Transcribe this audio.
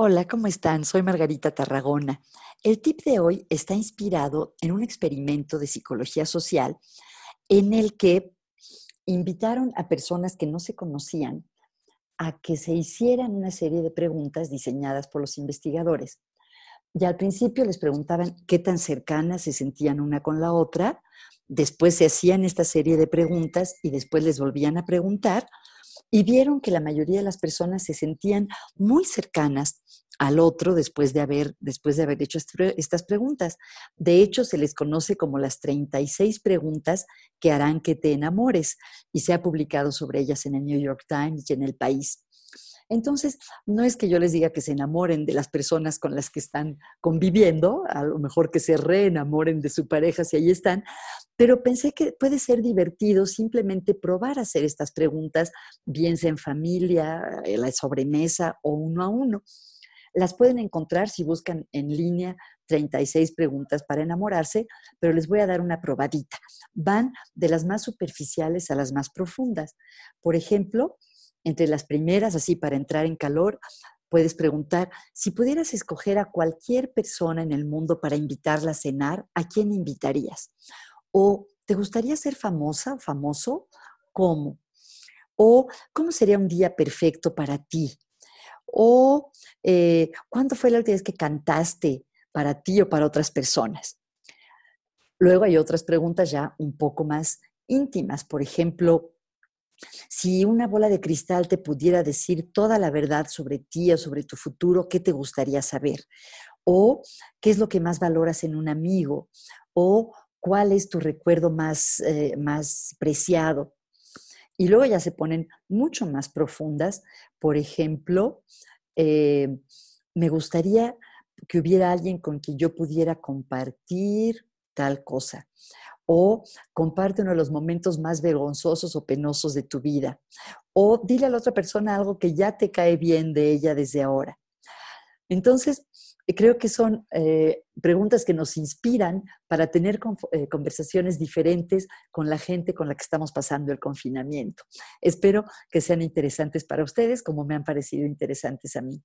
Hola, ¿cómo están? Soy Margarita Tarragona. El tip de hoy está inspirado en un experimento de psicología social en el que invitaron a personas que no se conocían a que se hicieran una serie de preguntas diseñadas por los investigadores. Y al principio les preguntaban qué tan cercanas se sentían una con la otra, después se hacían esta serie de preguntas y después les volvían a preguntar y vieron que la mayoría de las personas se sentían muy cercanas al otro después de haber, después de haber hecho estas preguntas. De hecho, se les conoce como las 36 preguntas que harán que te enamores y se ha publicado sobre ellas en el New York Times y en el país. Entonces, no es que yo les diga que se enamoren de las personas con las que están conviviendo, a lo mejor que se reenamoren de su pareja si ahí están, pero pensé que puede ser divertido simplemente probar a hacer estas preguntas, bien sea en familia, en la sobremesa o uno a uno. Las pueden encontrar si buscan en línea 36 preguntas para enamorarse, pero les voy a dar una probadita. Van de las más superficiales a las más profundas. Por ejemplo, entre las primeras, así para entrar en calor, puedes preguntar, si pudieras escoger a cualquier persona en el mundo para invitarla a cenar, ¿a quién invitarías? ¿O te gustaría ser famosa o famoso? ¿Cómo? ¿O cómo sería un día perfecto para ti? ¿O eh, cuándo fue la última vez que cantaste para ti o para otras personas? Luego hay otras preguntas ya un poco más íntimas. Por ejemplo, si una bola de cristal te pudiera decir toda la verdad sobre ti o sobre tu futuro, ¿qué te gustaría saber? ¿O qué es lo que más valoras en un amigo? ¿O cuál es tu recuerdo más, eh, más preciado? Y luego ya se ponen mucho más profundas. Por ejemplo, eh, me gustaría que hubiera alguien con quien yo pudiera compartir tal cosa o comparte uno de los momentos más vergonzosos o penosos de tu vida, o dile a la otra persona algo que ya te cae bien de ella desde ahora. Entonces, eh, creo que son eh, preguntas que nos inspiran para tener eh, conversaciones diferentes con la gente con la que estamos pasando el confinamiento. Espero que sean interesantes para ustedes como me han parecido interesantes a mí.